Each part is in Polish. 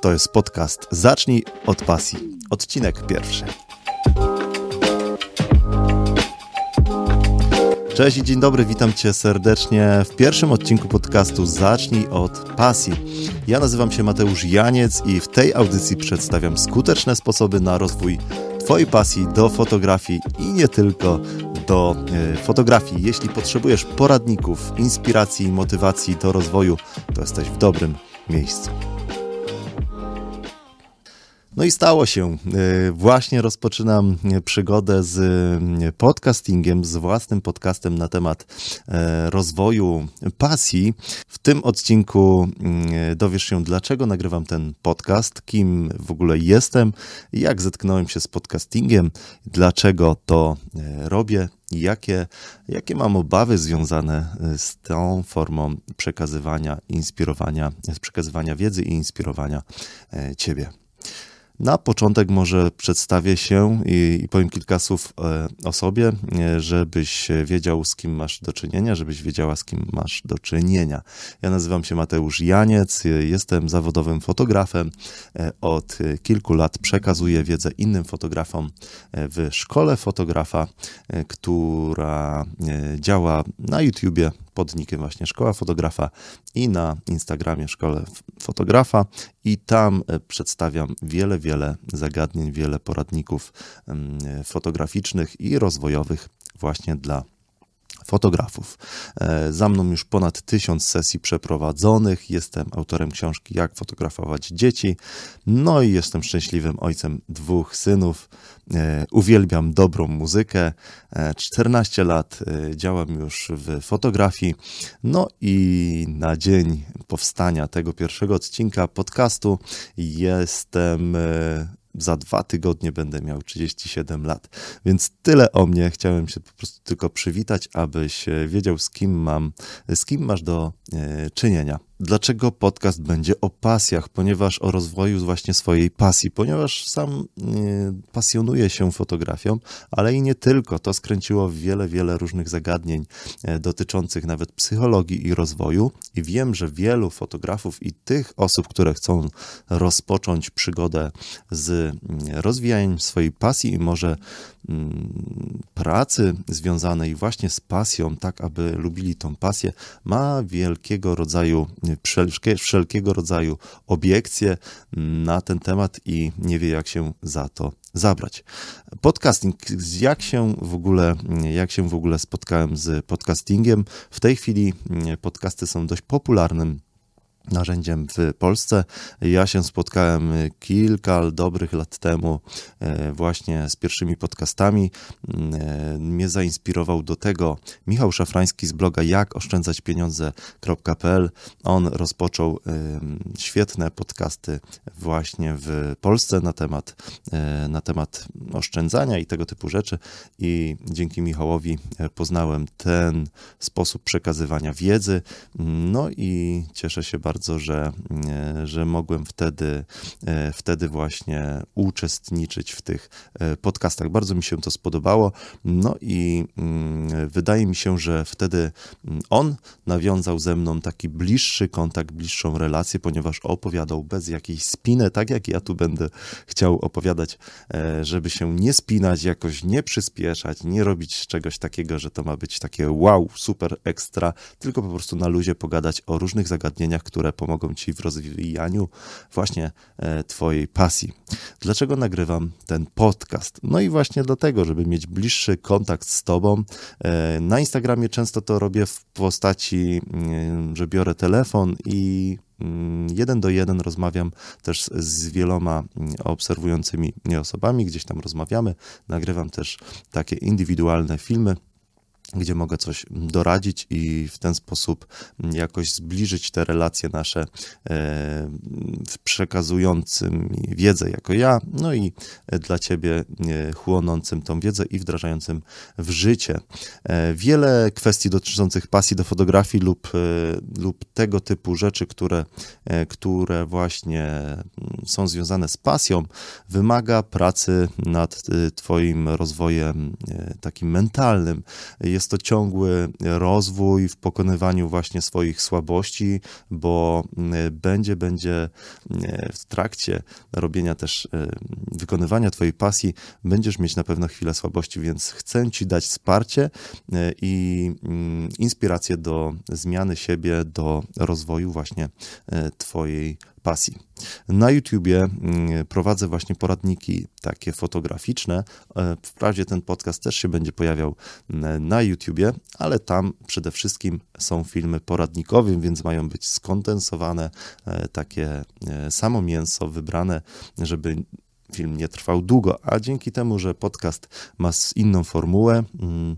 To jest podcast Zacznij od pasji. Odcinek pierwszy. Cześć i dzień dobry, witam Cię serdecznie w pierwszym odcinku podcastu Zacznij od pasji. Ja nazywam się Mateusz Janiec i w tej audycji przedstawiam skuteczne sposoby na rozwój Twojej pasji do fotografii i nie tylko do e, fotografii. Jeśli potrzebujesz poradników, inspiracji i motywacji do rozwoju, to jesteś w dobrym miejscu. No i stało się. E, właśnie rozpoczynam przygodę z e, podcastingiem, z własnym podcastem na temat e, rozwoju pasji. W tym odcinku dowiesz się, dlaczego nagrywam ten podcast, kim w ogóle jestem, jak zetknąłem się z podcastingiem, dlaczego to robię, jakie, jakie mam obawy związane z tą formą przekazywania, inspirowania, przekazywania wiedzy i inspirowania Ciebie. Na początek może przedstawię się i, i powiem kilka słów e, o sobie, e, żebyś wiedział, z kim masz do czynienia, żebyś wiedziała, z kim masz do czynienia. Ja nazywam się Mateusz Janiec, jestem zawodowym fotografem. E, od kilku lat przekazuję wiedzę innym fotografom w szkole fotografa, która działa na YouTubie pod nickiem właśnie Szkoła Fotografa i na Instagramie Szkole Fotografa. I tam e, przedstawiam wiele, wiele zagadnień, wiele poradników fotograficznych i rozwojowych właśnie dla fotografów. E, za mną już ponad tysiąc sesji przeprowadzonych. Jestem autorem książki Jak fotografować dzieci. No i jestem szczęśliwym ojcem dwóch synów. E, uwielbiam dobrą muzykę. 14 e, lat działam już w fotografii. No i na dzień powstania tego pierwszego odcinka podcastu jestem za dwa tygodnie będę miał 37 lat. Więc tyle o mnie. Chciałem się po prostu tylko przywitać, abyś wiedział, z kim mam, z kim masz do e, czynienia. Dlaczego podcast będzie o pasjach? Ponieważ o rozwoju właśnie swojej pasji, ponieważ sam pasjonuję się fotografią, ale i nie tylko. To skręciło wiele, wiele różnych zagadnień y, dotyczących nawet psychologii i rozwoju. I wiem, że wielu fotografów i tych osób, które chcą rozpocząć przygodę z y, rozwijaniem swojej pasji i może mm, pracy związanej właśnie z pasją, tak aby lubili tą pasję, ma wielkiego rodzaju wszelkiego rodzaju obiekcje na ten temat i nie wie, jak się za to zabrać. Podcasting, jak się w ogóle, jak się w ogóle spotkałem z podcastingiem? W tej chwili podcasty są dość popularnym narzędziem w Polsce. Ja się spotkałem kilka dobrych lat temu e, właśnie z pierwszymi podcastami. E, mnie zainspirował do tego Michał Szafrański z bloga jakoszczędzaćpieniądze.pl. On rozpoczął e, świetne podcasty właśnie w Polsce na temat, na temat oszczędzania i tego typu rzeczy i dzięki Michałowi poznałem ten sposób przekazywania wiedzy. No i cieszę się bardzo bardzo, że, e, że mogłem wtedy, e, wtedy właśnie uczestniczyć w tych e, podcastach. Bardzo mi się to spodobało. No i mm, wydaje mi się, że wtedy mm, on nawiązał ze mną taki bliższy kontakt, bliższą relację, ponieważ opowiadał bez jakiejś spiny, tak jak ja tu będę chciał opowiadać, żeby się nie spinać, jakoś nie przyspieszać, nie robić czegoś takiego, że to ma być takie wow, super ekstra, tylko po prostu na luzie pogadać o różnych zagadnieniach, które które pomogą Ci w rozwijaniu właśnie e, Twojej pasji. Dlaczego nagrywam ten podcast? No i właśnie dlatego, żeby mieć bliższy kontakt z Tobą. E, na Instagramie często to robię w postaci, mm, że biorę telefon i mm, jeden do jeden rozmawiam też z wieloma mm, obserwującymi mnie osobami, gdzieś tam rozmawiamy, nagrywam też takie indywidualne filmy gdzie mogę coś doradzić i w ten sposób jakoś zbliżyć te relacje nasze e, przekazującym wiedzę jako ja, no i dla ciebie e, chłonącym tą wiedzę i wdrażającym w życie. E, wiele kwestii dotyczących pasji do fotografii lub, lub tego typu rzeczy, które, które właśnie mm, są związane z pasją, wymaga pracy nad twoim rozwojem takim mentalnym. Jest jest to ciągły rozwój w pokonywaniu właśnie swoich słabości, bo będzie, będzie w trakcie robienia też, wykonywania Twojej pasji, będziesz mieć na pewno chwilę słabości, więc chcę Ci dać wsparcie i inspirację do zmiany siebie, do rozwoju właśnie Twojej pasji. Na YouTubie mm, prowadzę właśnie poradniki takie fotograficzne. E, wprawdzie ten podcast też się będzie pojawiał mm, na YouTubie, ale tam przede wszystkim są filmy poradnikowe, więc mają być skondensowane, e, takie e, samo mięso wybrane, żeby film nie trwał długo, a dzięki temu, że podcast ma inną formułę, mm,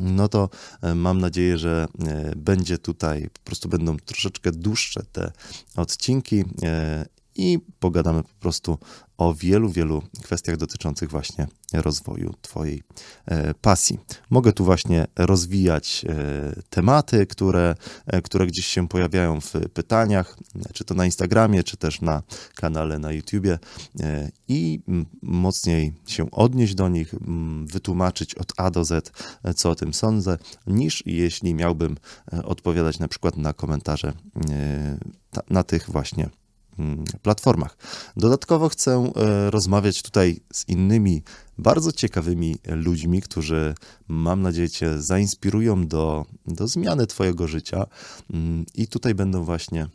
no to e, mam nadzieję, że e, będzie tutaj, po prostu będą troszeczkę dłuższe te odcinki e, i pogadamy po prostu o wielu, wielu kwestiach dotyczących właśnie rozwoju Twojej e, pasji. Mogę tu właśnie rozwijać e, tematy, które, e, które gdzieś się pojawiają w pytaniach, czy to na Instagramie, czy też na kanale na YouTubie i mocniej się odnieść do nich, wytłumaczyć od A do Z, co o tym sądzę, niż jeśli miałbym odpowiadać na przykład na komentarze na tych właśnie platformach. Dodatkowo chcę e, rozmawiać tutaj z innymi bardzo ciekawymi ludźmi, którzy mam nadzieję Cię zainspirują do, do zmiany Twojego życia. Mm, I tutaj będą właśnie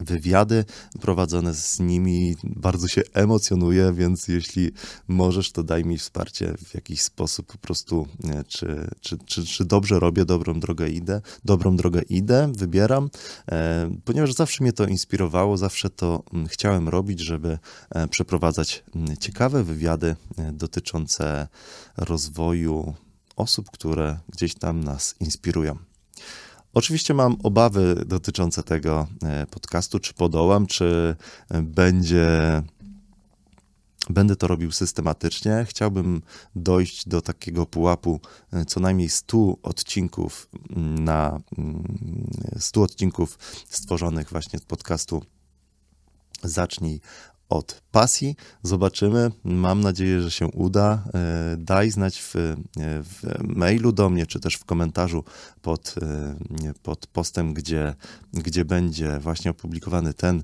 wywiady prowadzone z nimi. Bardzo się emocjonuję, więc jeśli możesz, to daj mi wsparcie w jakiś sposób po prostu, czy, czy, czy, czy dobrze robię, dobrą drogę idę, dobrą drogę idę, wybieram, e, ponieważ zawsze mnie to inspirowało, zawsze to mm, chciałem robić, żeby e, przeprowadzać mm, ciekawe wywiady e, dotyczące rozwoju osób, które gdzieś tam nas inspirują. Oczywiście mam obawy dotyczące tego e, podcastu, czy podołam, czy będzie. Będę to robił systematycznie. Chciałbym dojść do takiego pułapu e, co najmniej 100 odcinków na 100 mm, odcinków stworzonych właśnie z podcastu Zacznij od pasji. Zobaczymy. Mam nadzieję, że się uda. E, daj znać w, e, w, mailu do mnie, czy też w komentarzu pod, e, pod postem, gdzie, gdzie będzie właśnie opublikowany ten,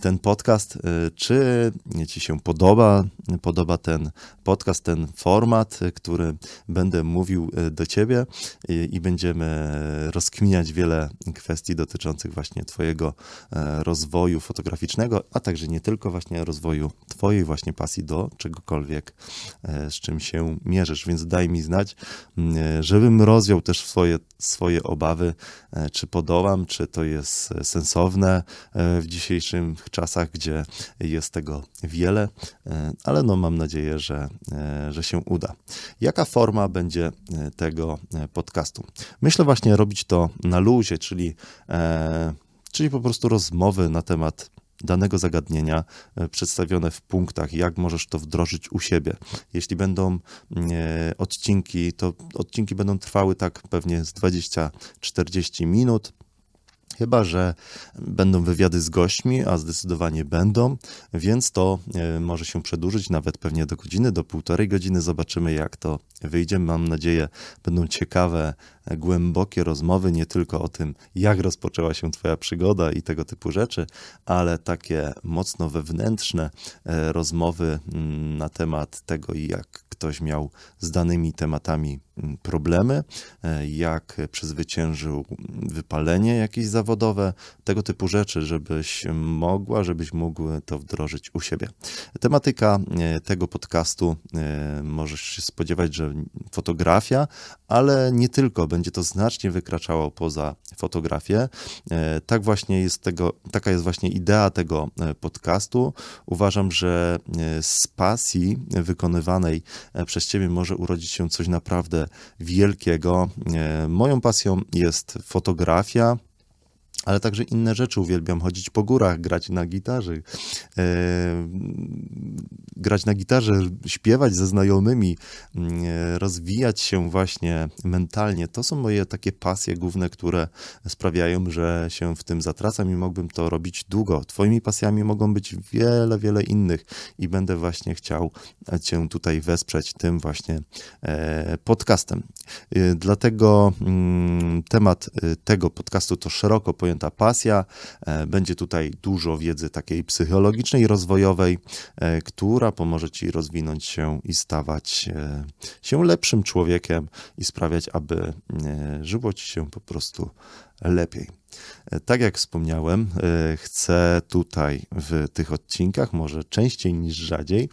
ten podcast. Czy Ci się podoba, podoba ten podcast, ten format, który będę mówił do Ciebie i, i będziemy rozkminiać wiele kwestii dotyczących właśnie Twojego rozwoju fotograficznego, a także nie tylko właśnie rozwoju Twojej właśnie pasji do czegokolwiek, e, z czym się mierzysz. Więc daj mi znać, e, żebym rozwiał też swoje, swoje obawy, e, czy podołam, czy to jest sensowne w dzisiejszych czasach, gdzie jest tego wiele, ale no mam nadzieję, że, że się uda. Jaka forma będzie tego podcastu? Myślę właśnie robić to na luzie, czyli, czyli po prostu rozmowy na temat danego zagadnienia e, przedstawione w punktach, jak możesz to wdrożyć u siebie. Jeśli będą e, odcinki, to odcinki będą trwały tak pewnie z 20-40 minut. Chyba, że będą wywiady z gośćmi, a zdecydowanie będą, więc to e, może się przedłużyć nawet pewnie do godziny, do półtorej godziny. Zobaczymy, jak to wyjdzie. Mam nadzieję, będą ciekawe, e, głębokie rozmowy, nie tylko o tym, jak rozpoczęła się Twoja przygoda i tego typu rzeczy, ale takie mocno wewnętrzne e, rozmowy mm, na temat tego, jak ktoś miał z danymi tematami mm, problemy, jak przezwyciężył wypalenie jakieś zawodowe, tego typu rzeczy, żebyś mogła, żebyś mógł to wdrożyć u siebie. Tematyka e, tego podcastu e, możesz się spodziewać, że fotografia, ale nie tylko, będzie to znacznie wykraczało poza fotografię. Tak właśnie jest tego, taka jest właśnie idea tego podcastu. Uważam, że z pasji wykonywanej E, przez ciebie może urodzić się coś naprawdę wielkiego. E, moją pasją jest fotografia. Ale także inne rzeczy. Uwielbiam chodzić po górach, grać na gitarze, e, grać na gitarze, śpiewać ze znajomymi, e, rozwijać się właśnie mentalnie. To są moje takie pasje główne, które sprawiają, że się w tym zatracam i mógłbym to robić długo. Twoimi pasjami mogą być wiele, wiele innych i będę właśnie chciał Cię tutaj wesprzeć tym właśnie e, podcastem. E, dlatego mm, temat e, tego podcastu to szeroko pojęty pojęta pasja. E, będzie tutaj dużo wiedzy takiej psychologicznej, rozwojowej, e, która pomoże Ci rozwinąć się i stawać e, się lepszym człowiekiem i sprawiać, aby żyło Ci się po prostu lepiej. Tak jak wspomniałem, chcę tutaj w tych odcinkach, może częściej niż rzadziej,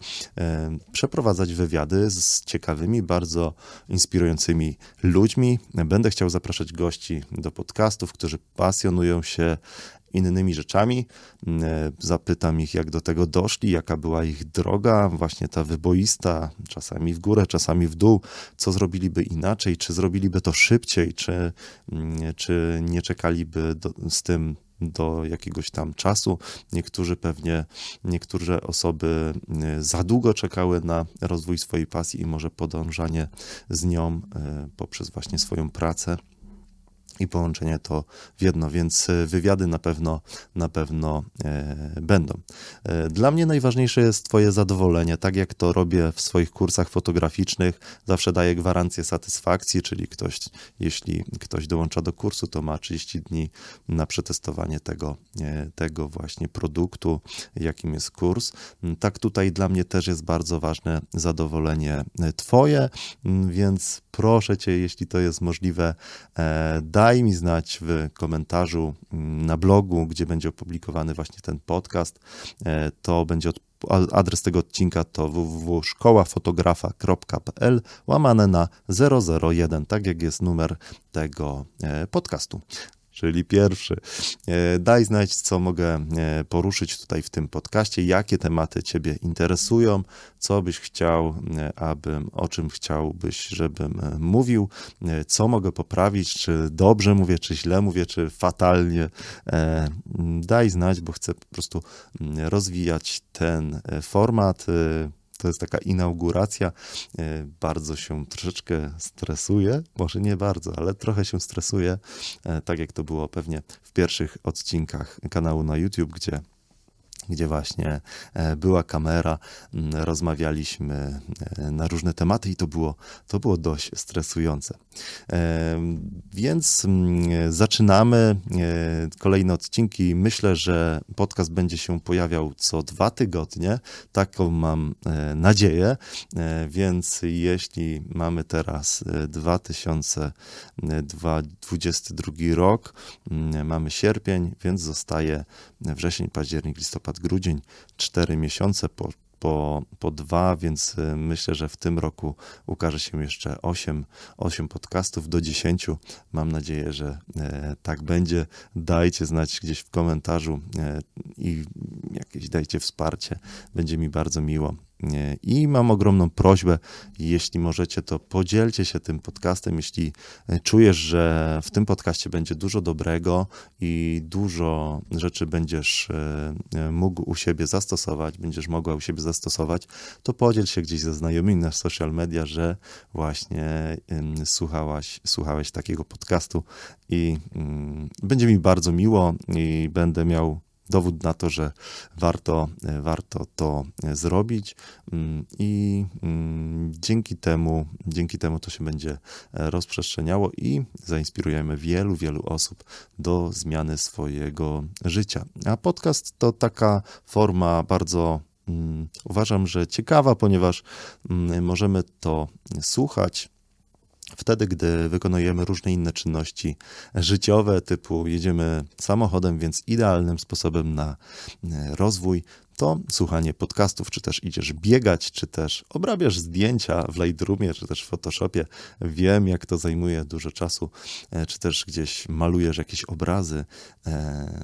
przeprowadzać wywiady z ciekawymi, bardzo inspirującymi ludźmi. Będę chciał zapraszać gości do podcastów, którzy pasjonują się innymi rzeczami. Mm, zapytam ich, jak do tego doszli, jaka była ich droga, właśnie ta wyboista, czasami w górę, czasami w dół, co zrobiliby inaczej, czy zrobiliby to szybciej, czy, mm, czy nie czekaliby do, z tym do jakiegoś tam czasu. Niektórzy pewnie, niektóre osoby mm, za długo czekały na rozwój swojej pasji i może podążanie z nią e, poprzez właśnie swoją pracę i połączenie to w jedno, więc e, wywiady na pewno, na pewno e, będą. E, dla mnie najważniejsze jest Twoje zadowolenie, tak jak to robię w swoich kursach fotograficznych, zawsze daję gwarancję satysfakcji, czyli ktoś, jeśli ktoś dołącza do kursu, to ma 30 dni na przetestowanie tego, tego właśnie produktu, jakim jest kurs. Tak tutaj dla mnie też jest bardzo ważne zadowolenie Twoje, więc proszę Cię, jeśli to jest możliwe, daj daj mi znać w komentarzu mm, na blogu, gdzie będzie opublikowany właśnie ten podcast. E, to będzie adres tego odcinka to www.szkołafotografa.pl łamane na 001, tak jak jest numer tego e, podcastu czyli pierwszy. E, daj znać, co mogę e, poruszyć tutaj w tym podcaście, jakie tematy Ciebie interesują, co byś chciał, e, abym, o czym chciałbyś, żebym mówił, co mogę poprawić, czy dobrze mówię, czy źle mówię, czy fatalnie. Daj znać, bo chcę po prostu rozwijać ten format to jest taka inauguracja. E, bardzo się troszeczkę stresuję, może nie bardzo, ale trochę się stresuję, e, tak jak to było pewnie w pierwszych odcinkach kanału na YouTube, gdzie gdzie właśnie e, była kamera, rozmawialiśmy e, na różne tematy i to było, to było dość stresujące. E, więc zaczynamy kolejne odcinki. Myślę, że podcast będzie się pojawiał co dwa tygodnie. Taką mam nadzieję. Więc jeśli mamy teraz 2022 rok, mamy sierpień, więc zostaje wrzesień, październik, listopad, grudzień, cztery miesiące po, po, po dwa, więc y, myślę, że w tym roku ukaże się jeszcze 8, 8 podcastów do 10. Mam nadzieję, że e, tak będzie. Dajcie znać gdzieś w komentarzu e, i jakieś dajcie wsparcie. Będzie mi bardzo miło. I mam ogromną prośbę, jeśli możecie, to podzielcie się tym podcastem. Jeśli e, czujesz, że w tym podcaście będzie dużo dobrego i dużo rzeczy będziesz e, e, mógł u siebie zastosować, będziesz mogła u siebie zastosować, to podziel się gdzieś ze znajomymi na social media, że właśnie słuchałaś, słuchałeś takiego podcastu i mm, będzie mi bardzo miło i będę miał dowód na to, że warto, e, warto to e, zrobić mm, i mm, dzięki temu, dzięki temu to się będzie e, rozprzestrzeniało i zainspirujemy wielu, wielu osób do zmiany swojego życia. A podcast to taka forma bardzo mm, uważam, że ciekawa, ponieważ możemy to słuchać Wtedy, gdy wykonujemy różne inne czynności życiowe, typu jedziemy samochodem, więc idealnym sposobem na e, rozwój to słuchanie podcastów, czy też idziesz biegać, czy też obrabiasz zdjęcia w Lightroomie, czy też w Photoshopie. Wiem, jak to zajmuje dużo czasu, e, czy też gdzieś malujesz jakieś obrazy, e,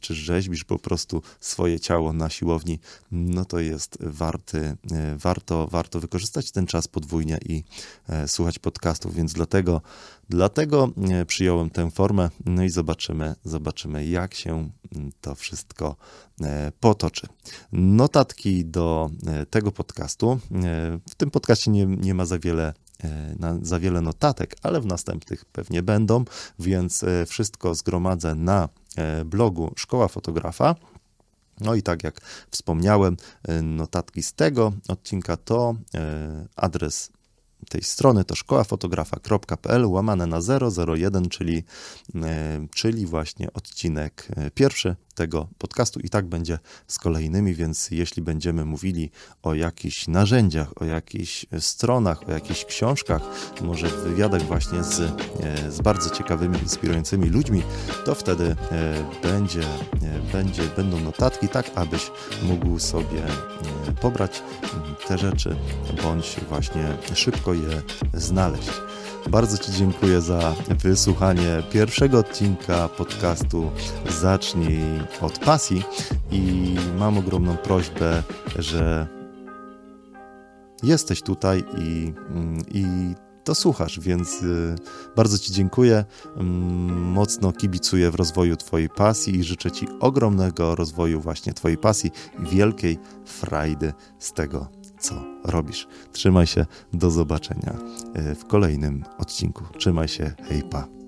czy rzeźbisz po prostu swoje ciało na siłowni, no to jest warty, warto, warto wykorzystać ten czas podwójnie i słuchać podcastów, więc dlatego Dlatego e, przyjąłem tę formę, no i zobaczymy, zobaczymy jak się to wszystko e, potoczy. Notatki do e, tego podcastu. W tym podcaście nie, nie ma za wiele za wiele notatek, ale w następnych pewnie będą, więc wszystko zgromadzę na blogu Szkoła Fotografa. No i tak jak wspomniałem, notatki z tego odcinka to adres tej strony to szkołafotografa.pl łamane na 001, czyli, e, czyli właśnie odcinek e, pierwszy tego podcastu. I tak będzie z kolejnymi, więc jeśli będziemy mówili o jakichś narzędziach, o jakichś stronach, o jakichś książkach, może w wywiadach właśnie z, e, z bardzo ciekawymi, inspirującymi ludźmi, to wtedy będzie, będzie, będą notatki, tak abyś mógł sobie pobrać te rzeczy, bądź właśnie szybko je znaleźć. Bardzo Ci dziękuję za wysłuchanie pierwszego odcinka podcastu Zacznij od pasji i mam ogromną prośbę, że jesteś tutaj i, i to słuchasz, więc y, bardzo Ci dziękuję. Mm, mocno kibicuję w rozwoju Twojej pasji i życzę Ci ogromnego rozwoju właśnie Twojej pasji i wielkiej frajdy z tego, co robisz. Trzymaj się, do zobaczenia y, w kolejnym odcinku. Trzymaj się, hej pa.